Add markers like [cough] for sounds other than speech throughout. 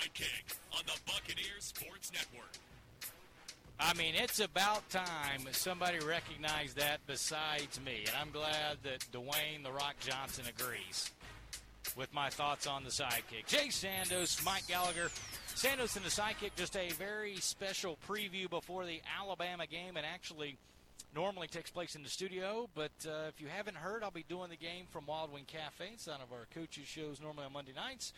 Sidekick on the Sports Network. I mean, it's about time somebody recognized that besides me, and I'm glad that Dwayne the Rock Johnson agrees with my thoughts on the sidekick. Jay Sandos, Mike Gallagher, Sandos and the sidekick. Just a very special preview before the Alabama game, and actually normally takes place in the studio. But uh, if you haven't heard, I'll be doing the game from Wild Wing Cafe. It's one of our coaches' shows normally on Monday nights,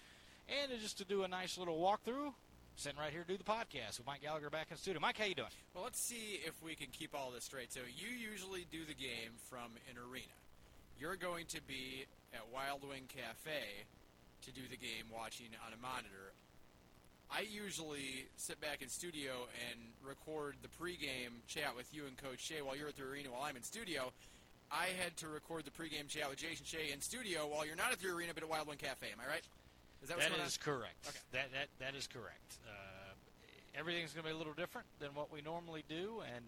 and just to do a nice little walkthrough sitting right here to do the podcast with Mike Gallagher back in studio. Mike, how you doing? Well, let's see if we can keep all this straight. So you usually do the game from an arena. You're going to be at Wild Wing Cafe to do the game watching on a monitor. I usually sit back in studio and record the pregame chat with you and Coach Shay while you're at the arena while I'm in studio. I had to record the pregame chat with Jason Shay in studio while you're not at the arena but at Wild Wing Cafe. Am I right? Is that, that is correct. Okay. That that that is correct. Uh, everything's going to be a little different than what we normally do, and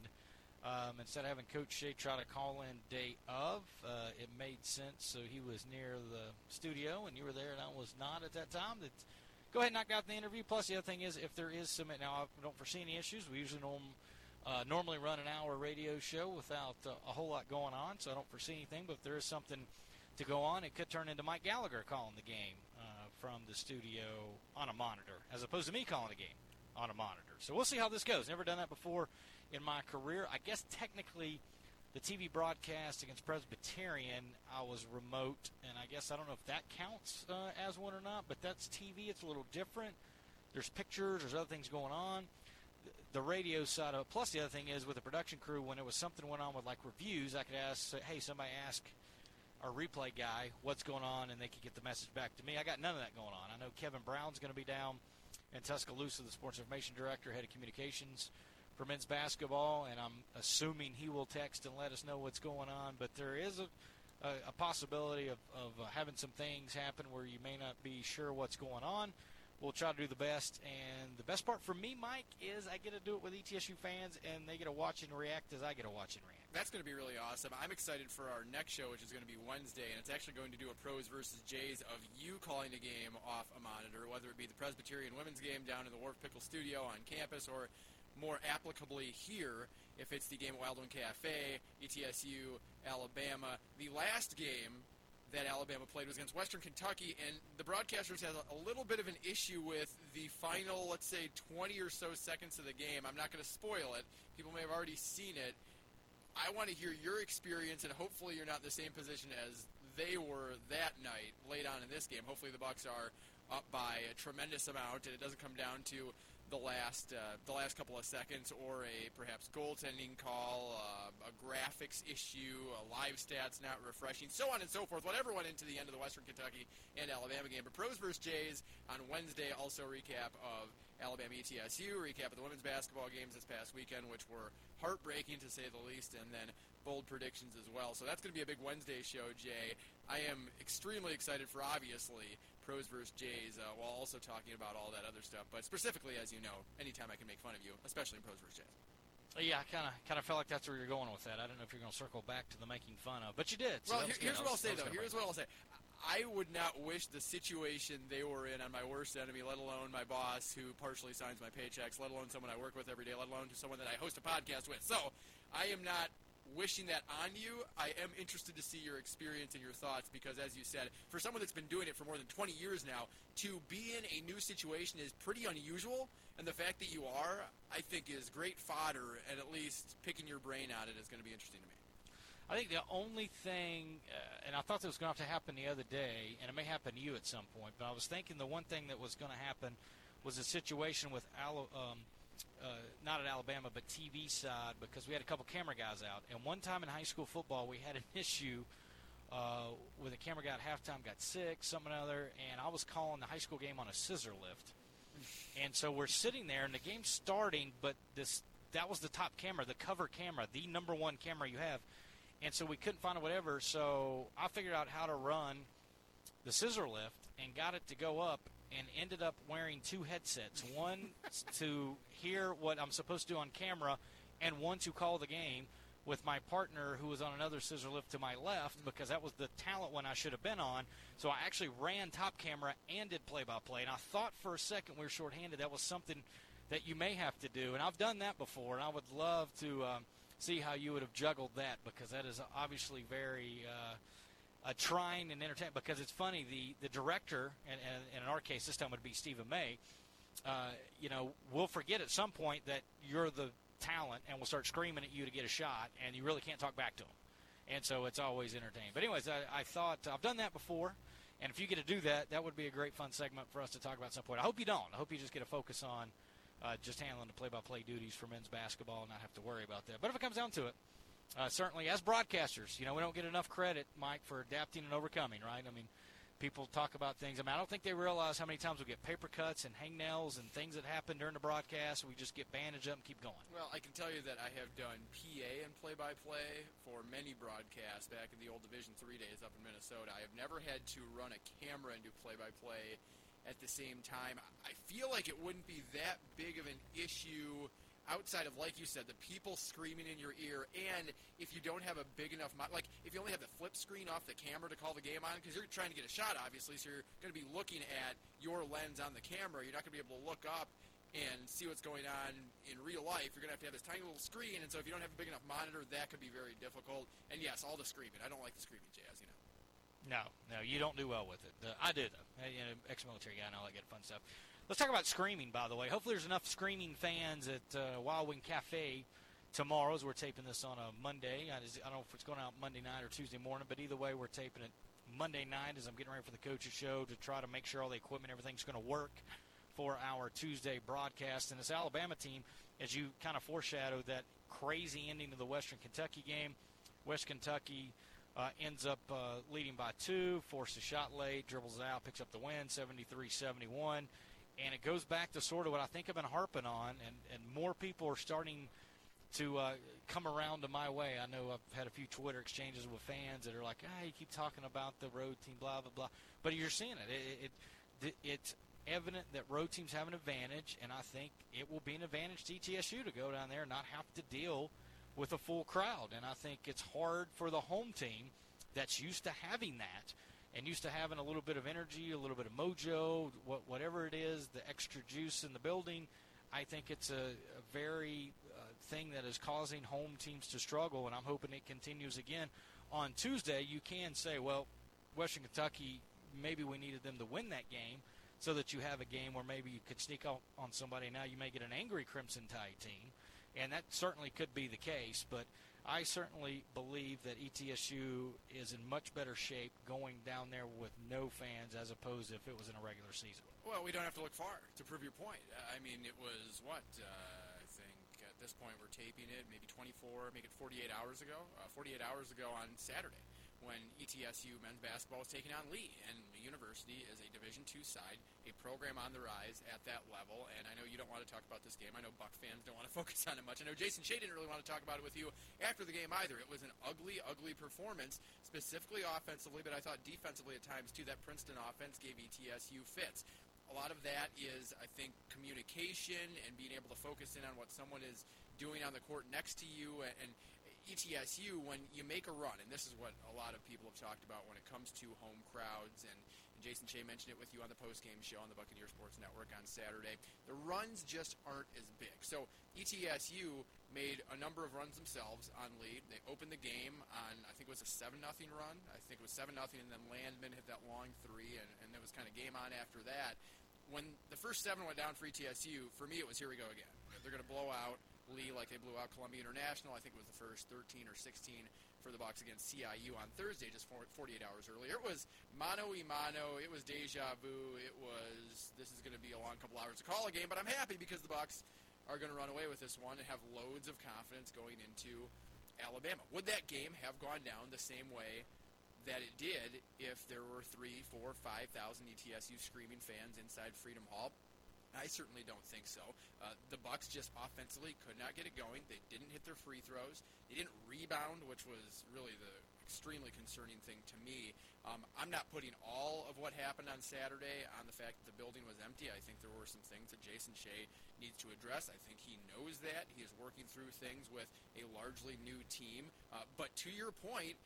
um, instead of having Coach Shay try to call in day of, uh, it made sense. So he was near the studio, and you were there, and I was not at that time. That go ahead and knock out the interview. Plus, the other thing is, if there is some now, I don't foresee any issues. We usually norm, uh, normally run an hour radio show without uh, a whole lot going on, so I don't foresee anything. But if there is something to go on, it could turn into Mike Gallagher calling the game from the studio on a monitor, as opposed to me calling a game on a monitor. So we'll see how this goes. Never done that before in my career. I guess technically the TV broadcast against Presbyterian, I was remote, and I guess I don't know if that counts uh, as one or not, but that's TV. It's a little different. There's pictures, there's other things going on. The radio side of it, plus the other thing is with the production crew, when it was something went on with like reviews, I could ask, hey, somebody ask our replay guy what's going on, and they could get the message back to me. I got none of that going on. I know Kevin Brown's going to be down in Tuscaloosa, the sports information director, head of communications for men's basketball, and I'm assuming he will text and let us know what's going on. But there is a, a, a possibility of, of uh, having some things happen where you may not be sure what's going on we'll try to do the best. And the best part for me, Mike, is I get to do it with ETSU fans, and they get to watch and react as I get to watch and react. That's going to be really awesome. I'm excited for our next show, which is going to be Wednesday, and it's actually going to do a pros versus Jays of you calling the game off a monitor, whether it be the Presbyterian women's game down in the Wharf Pickle Studio on campus, or more applicably here, if it's the game at Wild Wing Cafe, ETSU, Alabama. The last game that Alabama played was against Western Kentucky, and the broadcasters had a little bit of an issue with the final, let's say, 20 or so seconds of the game. I'm not going to spoil it. People may have already seen it. I want to hear your experience, and hopefully you're not in the same position as they were that night, late on in this game. Hopefully the Bucks are up by a tremendous amount, and it doesn't come down to the last uh, the last couple of seconds, or a perhaps goaltending call, uh, a graphics issue, a live stats not refreshing, so on and so forth. Whatever went into the end of the Western Kentucky and Alabama game. But pros versus Jays on Wednesday. Also recap of Alabama ETSU, recap of the women's basketball games this past weekend, which were heartbreaking to say the least, and then bold predictions as well. So that's going to be a big Wednesday show, Jay. I am extremely excited for obviously pros versus Jays, uh, while also talking about all that other stuff. But specifically, as you know, anytime I can make fun of you, especially in pros versus Jays. Yeah, I kind of kind of felt like that's where you're going with that. I don't know if you're going to circle back to the making fun of, but you did. So well, here, here's what I'll say though. Here's what I'll say. I would not wish the situation they were in on my worst enemy, let alone my boss who partially signs my paychecks, let alone someone I work with every day, let alone to someone that I host a podcast with. So I am not wishing that on you. I am interested to see your experience and your thoughts because, as you said, for someone that's been doing it for more than 20 years now, to be in a new situation is pretty unusual. And the fact that you are, I think, is great fodder, and at least picking your brain on it is going to be interesting to me. I think the only thing, uh, and I thought this was going to have to happen the other day, and it may happen to you at some point, but I was thinking the one thing that was going to happen was a situation with um, uh, not at Alabama, but TV side, because we had a couple camera guys out. And one time in high school football, we had an [laughs] issue uh, with a camera guy at halftime got sick, something or other, and I was calling the high school game on a scissor lift. And so we're sitting there, and the game's starting, but this that was the top camera, the cover camera, the number one camera you have. And so we couldn't find it, whatever. So I figured out how to run the scissor lift and got it to go up and ended up wearing two headsets one to hear what I'm supposed to do on camera, and one to call the game. with my partner who was on another scissor lift to my left because that was the talent one I should have been on. So I actually ran top camera and did play by play. And I thought for a second we were shorthanded. That was something that you may have to do. And I've done that before, and I would love to um, see how you would have juggled that because that is obviously very. Uh, uh, trying and entertaining because it's funny the the director and, and, and in our case this time would be Stephen May uh, you know we'll forget at some point that you're the talent and we'll start screaming at you to get a shot, and you really can't talk back to them. And so it's always entertaining. But anyways, I, I thought I've done that before, and if you get to do that, that would be a great fun segment for us to talk about some point. I hope you don't. I hope you just get a focus on uh, just handling the play-by-play duties for men's basketball and not have to worry about that. But if it comes down to it, uh, certainly as broadcasters, you know we don't get enough credit, Mike, for adapting and overcoming. Right? I mean people talk about things. I mean, I don't think they realize how many times we get paper cuts and hangnails and things that happen during the broadcast. We just get bandaged up and keep going. Well, I can tell you that I have done PA and play-by-play for many broadcasts back in the old Division Three days up in Minnesota. I have never had to run a camera and do play-by-play at the same time. I feel like it wouldn't be that big of an issue outside of like you said the people screaming in your ear and if you don't have a big enough like if you only have the flip screen off the camera to call the game on because you're trying to get a shot obviously so you're going to be looking at your lens on the camera you're not going to be able to look up and see what's going on in real life you're going to have to have this tiny little screen and so if you don't have a big enough monitor that could be very difficult and yes all the screaming i don't like the screaming jazz you know no, no, you don't do well with it. Uh, I though. I, you know, ex-military guy and all that good fun stuff. Let's talk about screaming, by the way. Hopefully, there's enough screaming fans at uh, Wild Wing Cafe tomorrow as we're taping this on a Monday. I don't know if it's going out Monday night or Tuesday morning, but either way, we're taping it Monday night as I'm getting ready for the coaches show to try to make sure all the equipment, everything's going to work for our Tuesday broadcast. And this Alabama team, as you kind of foreshadowed that crazy ending to the Western Kentucky game, West Kentucky uh, ends up uh, leading by two, forces a shot late, dribbles out, picks up the win, 73 71 and it goes back to sort of what I think I've been harping on, and, and more people are starting to uh, come around to my way. I know I've had a few Twitter exchanges with fans that are like, "Ah, you keep talking about the road team, blah blah blah," but you're seeing it. It, it, it it's evident that road teams have an advantage, and I think it will be an advantage to ETSU to go down there and not have to deal with a full crowd. And I think it's hard for the home team that's used to having that and used to having a little bit of energy, a little bit of mojo, what, whatever it is, the extra juice in the building. I think it's a, a very uh, thing that is causing home teams to struggle, and I'm hoping it continues again. On Tuesday, you can say, well, Western Kentucky, maybe we needed them to win that game so that you have a game where maybe you could sneak out on somebody. Now you may get an angry Crimson Tide team, and that certainly could be the case, but – I certainly believe that ETSU is in much better shape going down there with no fans as opposed if it was in a regular season. Well, we don't have to look far to prove your point. I mean, it was what uh, I think at this point we're taping it maybe 24, make it 48 hours ago. Uh, 48 hours ago on Saturday when ETSU men's basketball was taking on Lee, and the University is a Division two side, a program on the rise at that level. And I know you don't want to talk about this game. I know Buck fans don't want to [laughs] focus on it much. I know Jason Shay didn't really want to talk about it with you after the game either. It was an ugly, ugly performance, specifically offensively, but I thought defensively at times too. That Princeton offense gave ETSU fits. A lot of that is, I think, communication and being able to focus in on what someone is doing on the court next to you and, ETSU, when you make a run, and this is what a lot of people have talked about when it comes to home crowds, and, and Jason Shay mentioned it with you on the post-game show on the Buccaneer Sports Network on Saturday, the runs just aren't as big. So ETSU made a number of runs themselves on lead. They opened the game on, I think it was a 7 nothing run. I think it was 7 nothing, and then Landman hit that long three, and, and it was kind of game on after that. When the first seven went down for ETSU, for me it was here we go again. They're going to blow out Lee like they blew out Columbia International. I think it was the first 13 or 16 for the Bucks against CIU on Thursday, just 48 hours earlier. It was mano y mano. It was deja vu. It was this is going to be a long couple hours to call a game, but I'm happy because the Bucks are going to run away with this one and have loads of confidence going into Alabama. Would that game have gone down the same way that it did if there were three, four, five thousand ETSU screaming fans inside Freedom Hall? I certainly don't think so. Uh, the Bucks just offensively could not get it going. They didn't hit their free throws. They didn't rebound, which was really the extremely concerning thing to me. Um, I'm not putting all of what happened on Saturday on the fact that the building was empty. I think there were some things that Jason Shay needs to address. I think he knows that. He is working through things with a largely new team. Uh, but to your point,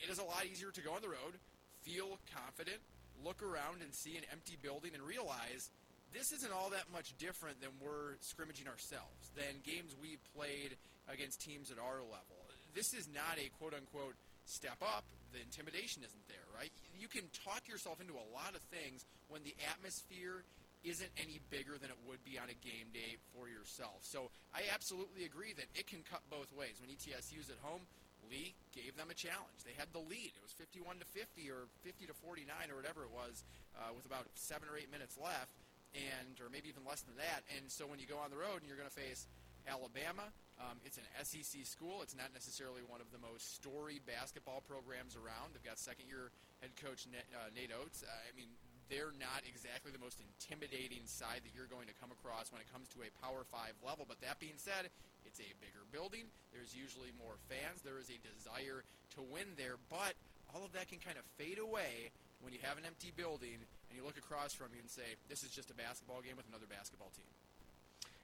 it is a lot easier to go on the road, feel confident, look around and see an empty building and realize this isn't all that much different than we're scrimmaging ourselves, than games we played against teams at our level. This is not a quote unquote step up, the intimidation isn't there, right? You can talk yourself into a lot of things when the atmosphere isn't any bigger than it would be on a game day for yourself. So I absolutely agree that it can cut both ways. When ETSU's at home, Lee gave them a challenge. They had the lead. It was 51 to 50 or 50 to 49 or whatever it was, uh, with about seven or eight minutes left, and or maybe even less than that. And so when you go on the road and you're going to face Alabama. Um, it's an SEC school. It's not necessarily one of the most storied basketball programs around. They've got second-year head coach Nate, uh, Nate Oats. Uh, I mean, they're not exactly the most intimidating side that you're going to come across when it comes to a Power Five level. But that being said, it's a bigger building. There's usually more fans. There is a desire to win there, but all of that can kind of fade away when you have an empty building and you look across from you and say, "This is just a basketball game with another basketball team."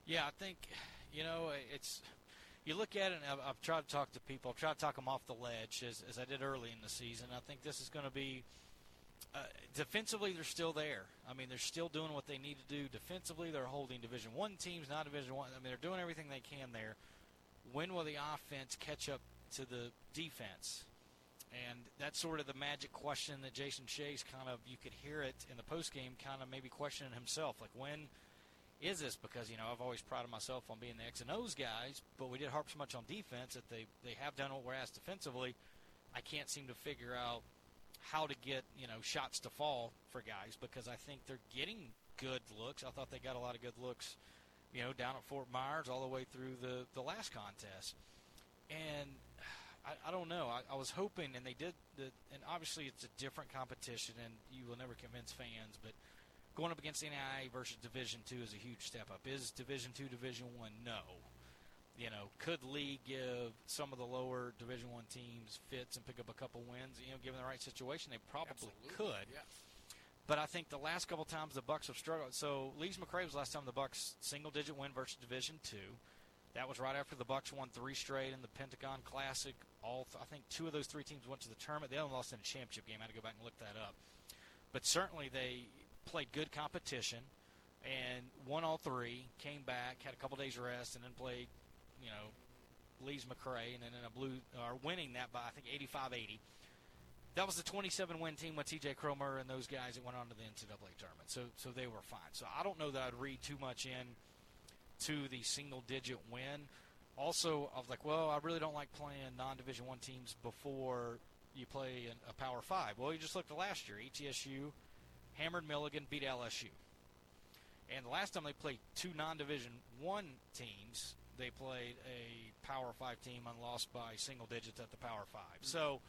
Yeah, I think you know it's. You look at it, and I've, I've tried to talk to people. I've tried to talk them off the ledge as, as I did early in the season. I think this is going to be uh, defensively. They're still there. I mean, they're still doing what they need to do defensively. They're holding Division One teams, not Division One. I mean, they're doing everything they can there. When will the offense catch up to the defense? And that's sort of the magic question that Jason Shay's kind of you could hear it in the post game, kind of maybe questioning himself, like when is this because you know I've always prided myself on being the X and O's guys, but we did harp so much on defense that they they have done what we're asked defensively. I can't seem to figure out how to get you know shots to fall for guys because I think they're getting good looks. I thought they got a lot of good looks, you know, down at Fort Myers all the way through the the last contest, and. I, I don't know. I, I was hoping, and they did. The, and obviously, it's a different competition, and you will never convince fans. But going up against NAIA versus Division Two is a huge step up. Is Division Two Division One? No. You know, could Lee give some of the lower Division One teams fits and pick up a couple wins? You know, given the right situation, they probably Absolutely, could. Yes. But I think the last couple times the Bucks have struggled. So Lees McRae was the last time the Bucks single digit win versus Division Two. That was right after the Bucks won three straight in the Pentagon Classic. All th- I think two of those three teams went to the tournament. They only lost in a championship game. I had to go back and look that up. But certainly they played good competition and won all three. Came back, had a couple days rest, and then played, you know, Lees McRae, and then in a blue, are winning that by I think 85-80. That was the 27 win team with T.J. Cromer and those guys that went on to the NCAA tournament. So so they were fine. So I don't know that I'd read too much in to the single digit win. Also, I was like, well, I really don't like playing non Division One teams before you play a Power Five. Well, you just looked at last year. ETSU hammered Milligan, beat LSU. And the last time they played two non-division one teams, they played a Power Five team and lost by single digits at the Power 5 So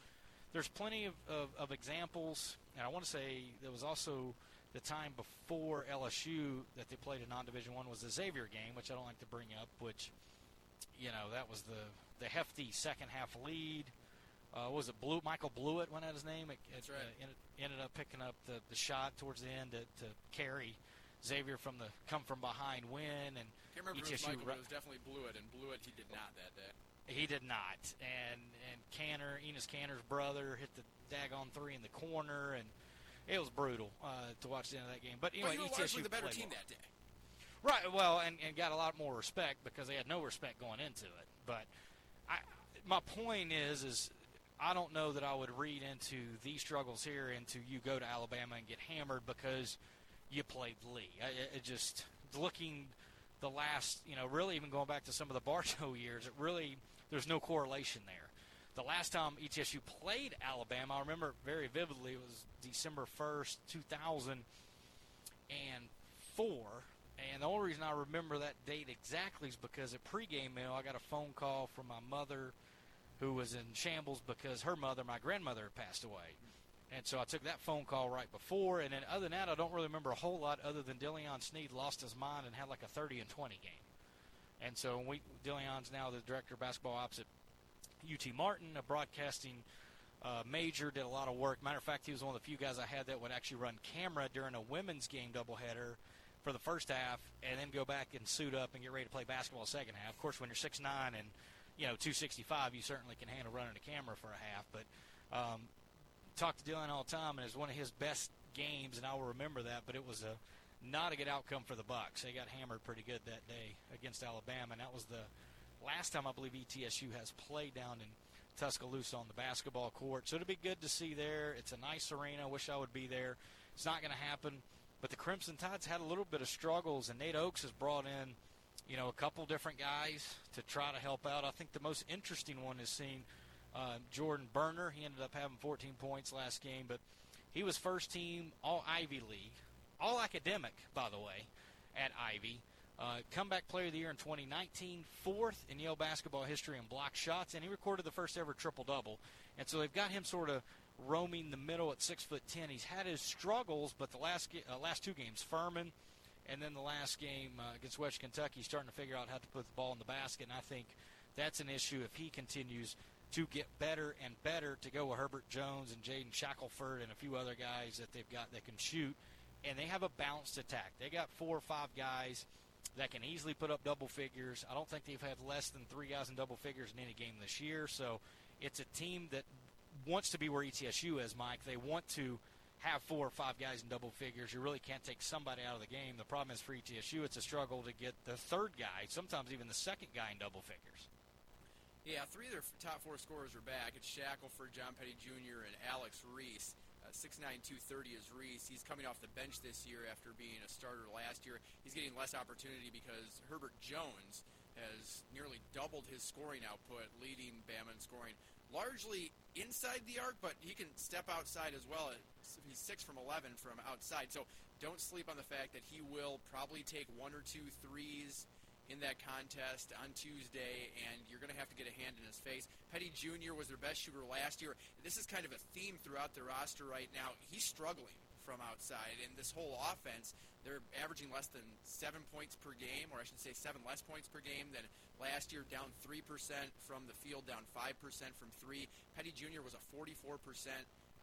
there's plenty of, of, of examples, and I want to say there was also the time before LSU that they played a non-division one was the Xavier game, which I don't like to bring up, which you know that was the the hefty second half lead. Uh, was it Blue? Michael Bluiett went out his name. It, That's it, right. Uh, ended, ended up picking up the, the shot towards the end to, to carry Xavier from the come from behind win, and I Can't remember it was Michael, but it was definitely Bluiett, and Bluiett he did not that day. he did not. And and Kanter, Enes Kanter's brother, hit the daggone three in the corner, and it was brutal uh, to watch the end of that game. But But anyway, you were largely the better team well. that day. Right. Well, and, and got a lot more respect because they had no respect going into it. But I, my point is, is I don't know that I would read into these struggles here into you go to Alabama and get hammered because you played Lee. I, it- just looking the last, you know, really even going back to some of the Bartow [laughs] years, it really there's no correlation there. The last time ETSU played Alabama, I remember very vividly. It was December first, two thousand and the only reason I remember that date exactly is because at pregame meal, I got a phone call from my mother, who was in shambles because her mother, my grandmother, had passed away. And so I took that phone call right before. And then other than that, I don't really remember a whole lot other than Dillion Sneed lost his mind and had like a 30 and 20 game. And so we Dillion's now the director of basketball ops at UT Martin, a broadcasting uh, Major did a lot of work. Matter of fact, he was one of the few guys I had that would actually run camera during a women's game doubleheader for the first half, and then go back and suit up and get ready to play basketball second half. Of course, when you're six nine and you know 265, you certainly can handle running a camera for a half. But um, talk to Dylan all the time, and it was one of his best games, and I will remember that. But it was a not a good outcome for the Bucks. They got hammered pretty good that day against Alabama, and that was the last time I believe ETSU has played down in Tuscaloosa on the basketball court. So it'll be good to see there. It's a nice arena. Wish I would be there. It's not going to happen. But the Crimson Tides had a little bit of struggles, and Nate Oats has brought in, you know, a couple different guys to try to help out. I think the most interesting one is seeing uh, Jordan Bruner. He ended up having 14 points last game, but he was first team All Ivy League, all academic, by the way, at Ivy. Uh, comeback player of the year in 2019, fourth in Yale basketball history in block shots, and he recorded the first ever triple double. And so they've got him sort of roaming the middle at six foot ten. He's had his struggles, but the last uh, last two games, Furman, and then the last game uh, against West Kentucky, starting to figure out how to put the ball in the basket. And I think that's an issue if he continues to get better and better to go with Herbert Jones and Jaden Shackelford and a few other guys that they've got that can shoot. And they have a balanced attack. They got four or five guys that can easily put up double figures. I don't think they've had less than three guys in double figures in any game this year. So it's a team that wants to be where ETSU is, Mike. They want to have four or five guys in double figures. You really can't take somebody out of the game. The problem is for ETSU, it's a struggle to get the third guy, sometimes even the second guy in double figures. Yeah, three of their top four scorers are back. It's Shackelford, John Petty Jr., and Alex Reese. Uh, 6'9", 230 is Reese. He's coming off the bench this year after being a starter last year. He's getting less opportunity because Herbert Jones has nearly doubled his scoring output, leading Bama in scoring largely inside the arc, but he can step outside as well. He's 6 from 11 from outside. So don't sleep on the fact that he will probably take one or two threes in that contest on Tuesday, and you're going to have to get a hand in his face. Petty Jr. was their best shooter last year. This is kind of a theme throughout the roster right now. He's struggling from outside, and this whole offense, they're averaging less than seven points per game, or I should say seven less points per game than last year, down 3% from the field, down 5% from three. Petty Jr. was a 44%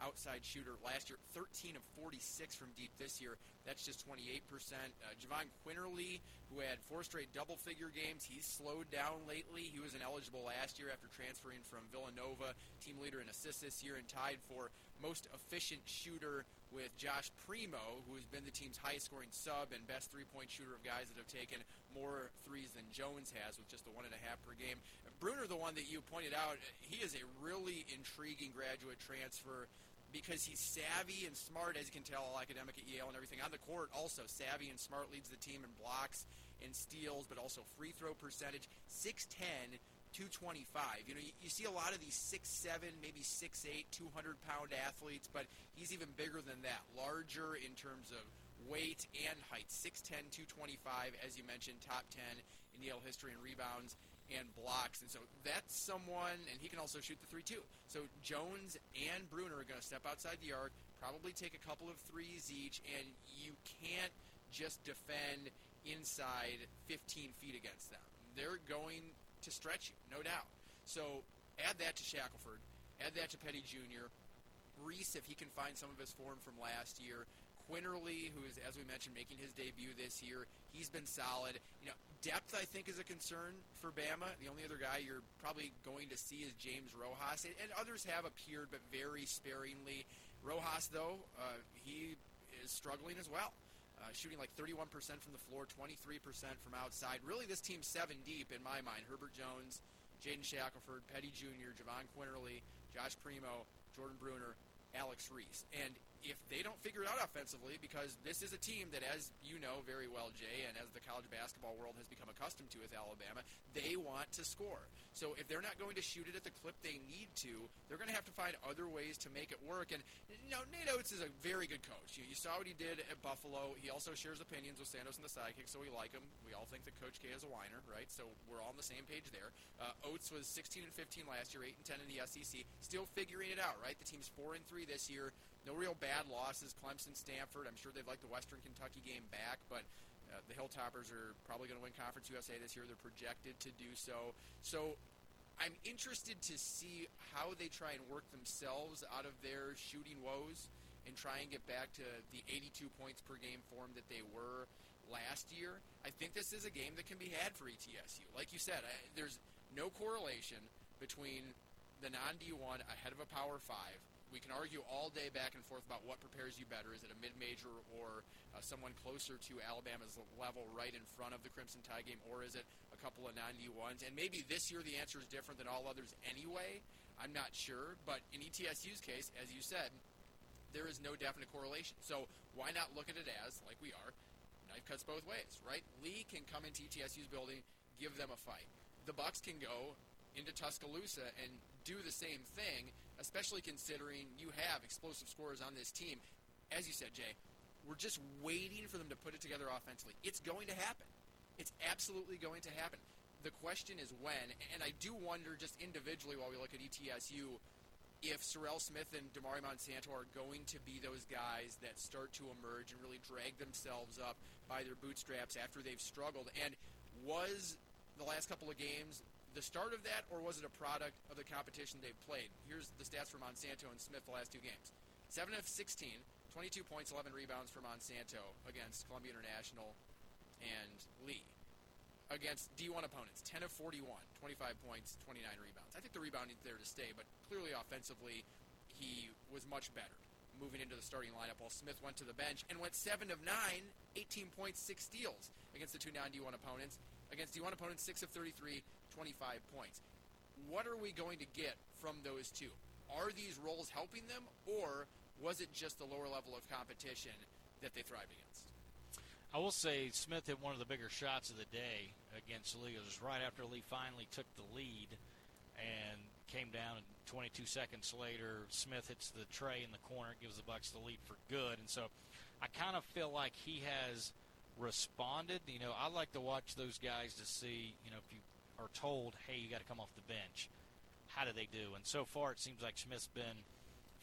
outside shooter last year, 13 of 46 from deep this year. That's just 28%. Uh, Jahvon Quinerly, who had four straight double figure games, he's slowed down lately. He was ineligible last year after transferring from Villanova, team leader in assists this year, and tied for most efficient shooter with Josh Primo, who has been the team's highest scoring sub and best three point shooter of guys that have taken more threes than Jones has with just a one and a half per game. Bruner, the one that you pointed out, he is a really intriguing graduate transfer because he's savvy and smart, as you can tell, all academic at Yale and everything. On the court, also savvy and smart, leads the team in blocks and steals, but also free throw percentage. 6'10, 225. You know, you, you see a lot of these 6'7, maybe 6'8, 200 pound athletes, but he's even bigger than that. Larger in terms of weight and height. 6'10, 225, as you mentioned, top 10 in Yale history in rebounds and blocks. And so that's someone, and he can also shoot the three too. So Jones and Bruner are going to step outside the arc, probably take a couple of threes each, and you can't just defend inside 15 feet against them. They're going to stretch you, no doubt. So add that to Shackelford, add that to Petty Jr. Reese, if he can find some of his form from last year, Quinerly, who is, as we mentioned, making his debut this year, he's been solid. You know, depth I think is a concern for Bama. The only other guy you're probably going to see is James Rojas, and others have appeared, but very sparingly. Rojas, though, uh, he is struggling as well. Uh, shooting like 31% from the floor, 23% from outside. Really, this team's seven deep in my mind. Herbert Jones, Jaden Shackelford, Petty Jr., Jahvon Quinerly, Josh Primo, Jordan Bruner, Alex Reese. And if they don't figure it out offensively, because this is a team that, as you know very well, Jay, and as the college basketball world has become accustomed to with Alabama, they want to score. So if they're not going to shoot it at the clip they need to, they're going to have to find other ways to make it work. And you know, Nate Oats is a very good coach. You, you saw what he did at Buffalo. He also shares opinions with Sandos and the Sidekicks, so we like him. We all think that Coach K is a whiner, right? So we're all on the same page there. Uh, Oats was 16 and 15 last year, 8 and 10 in the SEC. Still figuring it out, right? The team's 4 and 3 this year. No real bad losses. Clemson, Stanford. I'm sure they'd like the Western Kentucky game back, but uh, the Hilltoppers are probably going to win Conference USA this year. They're projected to do so. So I'm interested to see how they try and work themselves out of their shooting woes and try and get back to the 82 points per game form that they were last year. I think this is a game that can be had for ETSU. Like you said, I, there's no correlation between the non D1 ahead of a Power 5. We can argue all day back and forth about what prepares you better. Is it a mid major or uh, someone closer to Alabama's level right in front of the Crimson Tide game, or is it a couple of non D1s? And maybe this year the answer is different than all others anyway. I'm not sure. But in ETSU's case, as you said, there is no definite correlation. So why not look at it as, like we are, knife cuts both ways, right? Lee can come into ETSU's building, give them a fight. The Bucks can go into Tuscaloosa and do the same thing, especially considering you have explosive scorers on this team. As you said, Jay, we're just waiting for them to put it together offensively. It's going to happen. It's absolutely going to happen. The question is when, and I do wonder just individually while we look at ETSU if Serrel Smith and Damari Monsanto are going to be those guys that start to emerge and really drag themselves up by their bootstraps after they've struggled. And was the last couple of games the start of that, or was it a product of the competition they've played? Here's the stats for Monsanto and Smith the last two games 7 of 16, 22 points, 11 rebounds for Monsanto against Columbia International and Lee against D1 opponents. 10 of 41, 25 points, 29 rebounds. I think the rebounding's there to stay, but clearly offensively, he was much better moving into the starting lineup while Smith went to the bench and went 7 of 9, 18 points, 6 steals against the two non D1 opponents. Against D1 opponents, 6 of 33, 25 points. What are we going to get from those two? Are these roles helping them, or was it just the lower level of competition that they thrived against? I will say Smith hit one of the bigger shots of the day against Lee. It was right after Lee finally took the lead and came down. And 22 seconds later, Smith hits the tray in the corner, gives the Bucks the lead for good. And so, I kind of feel like he has responded. You know, I like to watch those guys to see. You know, if you are told, "Hey, you got to come off the bench," how do they do? And so far, it seems like Smith's been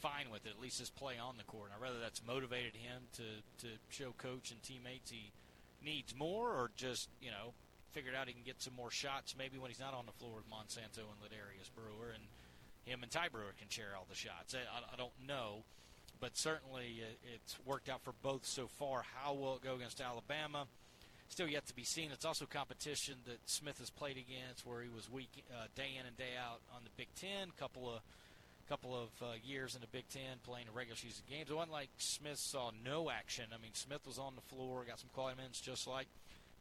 fine with it, at least his play on the court. Now, whether that's motivated him to, to show coach and teammates he needs more or just, you know, figured out he can get some more shots maybe when he's not on the floor with Monsanto and Ledarrius Brewer and him and Ty Brewer can share all the shots. I, I don't know, but certainly uh, it's worked out for both so far. How will it go against Alabama? Still yet to be seen. It's also competition that Smith has played against where he was week uh, day in and day out on the Big Ten. Couple of couple of uh, years in the Big Ten playing the regular season games. It wasn't like Smith saw no action. I mean, Smith was on the floor, got some quality minutes, just like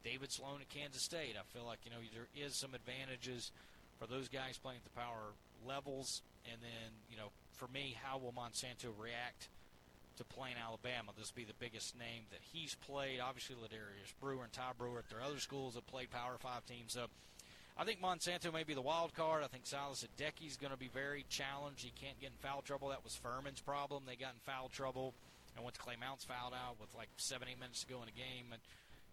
David Sloan at Kansas State. I feel like you know there is some advantages for those guys playing at the power levels, and then you know for me, how will Monsanto react to playing Alabama? This will be the biggest name that he's played. Obviously, Ledarrius Brewer and Ty Brewer at their other schools have played Power Five teams. So I think Monsanto may be the wild card. I think Silas Adheke is going to be very challenged. He can't get in foul trouble. That was Furman's problem. They got in foul trouble, and once Clay Mounce fouled out with like seven, eight minutes to go in the game, and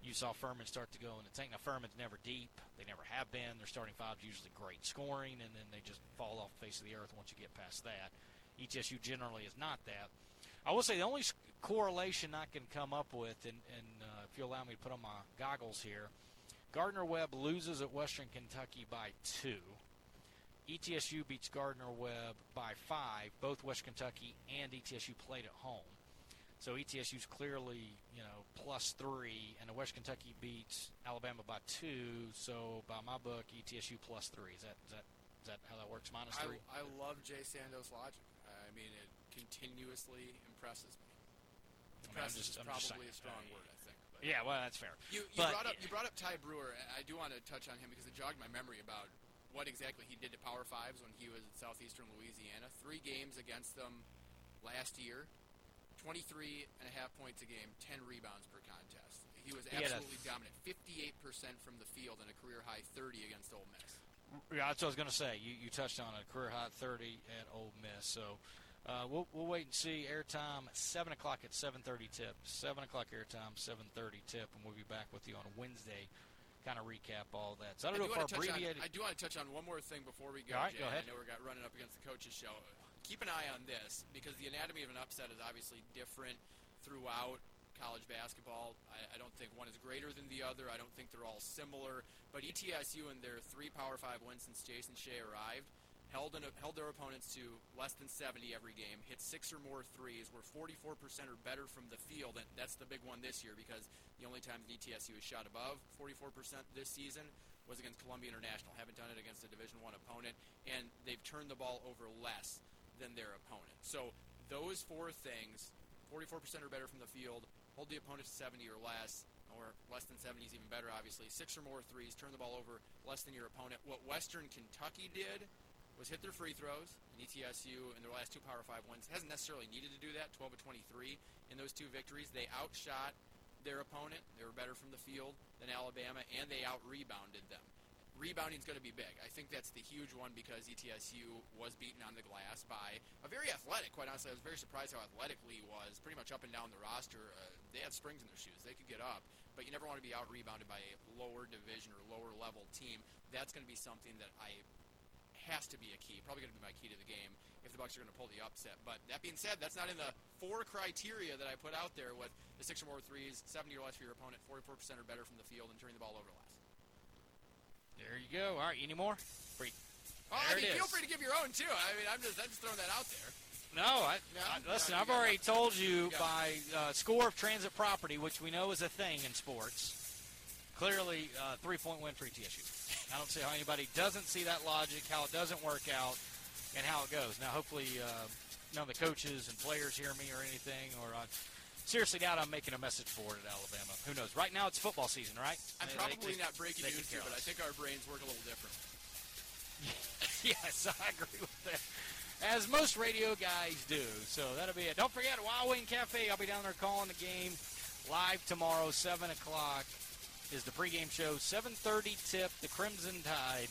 you saw Furman start to go in the tank. Now Furman's never deep. They never have been. Their starting five is usually great scoring, and then they just fall off the face of the earth once you get past that. ETSU generally is not that. I will say the only correlation I can come up with, and, and uh, if you allow me to put on my goggles here – Gardner Webb loses at Western Kentucky by two. ETSU beats Gardner Webb by five. Both West Kentucky and ETSU played at home. So ETSU's clearly, you know, plus three, and the West Kentucky beats Alabama by two. So by my book, ETSU plus three. Is that is that is that how that works? Minus three. I, I love Jay Sando's logic. I mean, it continuously impresses me. Impresses just, is probably a strong word. I think. But. Yeah, well, that's fair. You, you brought up you brought up Ty Brewer. I do want to touch on him because it jogged my memory about what exactly he did to Power Fives when he was at Southeastern Louisiana. Three games against them last year, 23 and a half points a game, 10 rebounds per contest. He was absolutely he dominant. 58% from the field and a career high 30 against Ole Miss. Yeah, that's what I was going to say. You, you touched on a career high 30 at Ole Miss. So uh, we'll, we'll wait and see. Airtime seven o'clock at seven thirty tip. Seven o'clock airtime, seven thirty tip, and we'll be back with you on Wednesday. Kind of recap all that. So I don't I know do if our abbreviated. On, I do want to touch on one more thing before we go. All right, Jay. go ahead. I know we're got running up against the coaches show. Keep an eye on this because the anatomy of an upset is obviously different throughout college basketball. I, I don't think one is greater than the other. I don't think they're all similar. But ETSU and their three Power Five wins since Jason Shay arrived held an, held their opponents to less than 70 every game, hit six or more threes, were 44% or better from the field, and that's the big one this year because the only time ETSU has shot above 44% this season was against Columbia International. Haven't done it against a Division One opponent, and they've turned the ball over less than their opponent. So those four things, 44% or better from the field, hold the opponent to 70 or less, or less than 70 is even better, obviously. Six or more threes, turn the ball over less than your opponent. What Western Kentucky did was hit their free throws. E ETSU in their last two Power Five wins hasn't necessarily needed to do that. 12 of 23 in those two victories. They outshot their opponent. They were better from the field than Alabama, and they out rebounded them. Rebounding is going to be big. I think that's the huge one because ETSU was beaten on the glass by a very athletic. Quite honestly, I was very surprised how athletic Lee was. Pretty much up and down the roster, uh, they had springs in their shoes. They could get up, but you never want to be out rebounded by a lower division or lower level team. That's going to be something that I has to be a key. Probably going to be my key to the game if the Bucks are going to pull the upset. But that being said, that's not in the four criteria that I put out there with the six or more threes, 70 or less for your opponent, 44% or better from the field, and turning the ball over less. There you go. All right, any more? Free. Oh, There I mean, it feel free to give your own too. I mean, I'm just I'm just throwing that out there. No, I, No? I- listen. No, I've already nothing. told you You by uh, score of transit property, which we know is a thing in sports. Clearly, uh, three-point win for ETSU. I don't see how anybody doesn't see that logic, how it doesn't work out, and how it goes. Now, hopefully, uh, none of the coaches and players hear me or anything, or I seriously doubt I'm making a message forward at Alabama. Who knows? Right now, it's football season, right? I'm They- they probably just- not breaking news could to you, care but I think our brains work a little different. [laughs] yes, I agree with that. As most radio guys do. So that'll be it. Don't forget Wild Wing Cafe. I'll be down there calling the game live tomorrow, seven o'clock is the pregame show. Seven thirty tip, the Crimson Tide,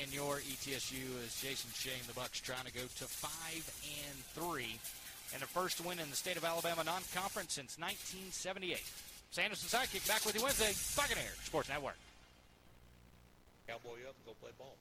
and your ETSU is Jason Shay. The Bucks trying to go to five and three, and the first win in the state of Alabama non-conference since 1978. Sanderson Sidekick back with you Wednesday. Buccaneers Sports Network. Cowboy up and go play ball.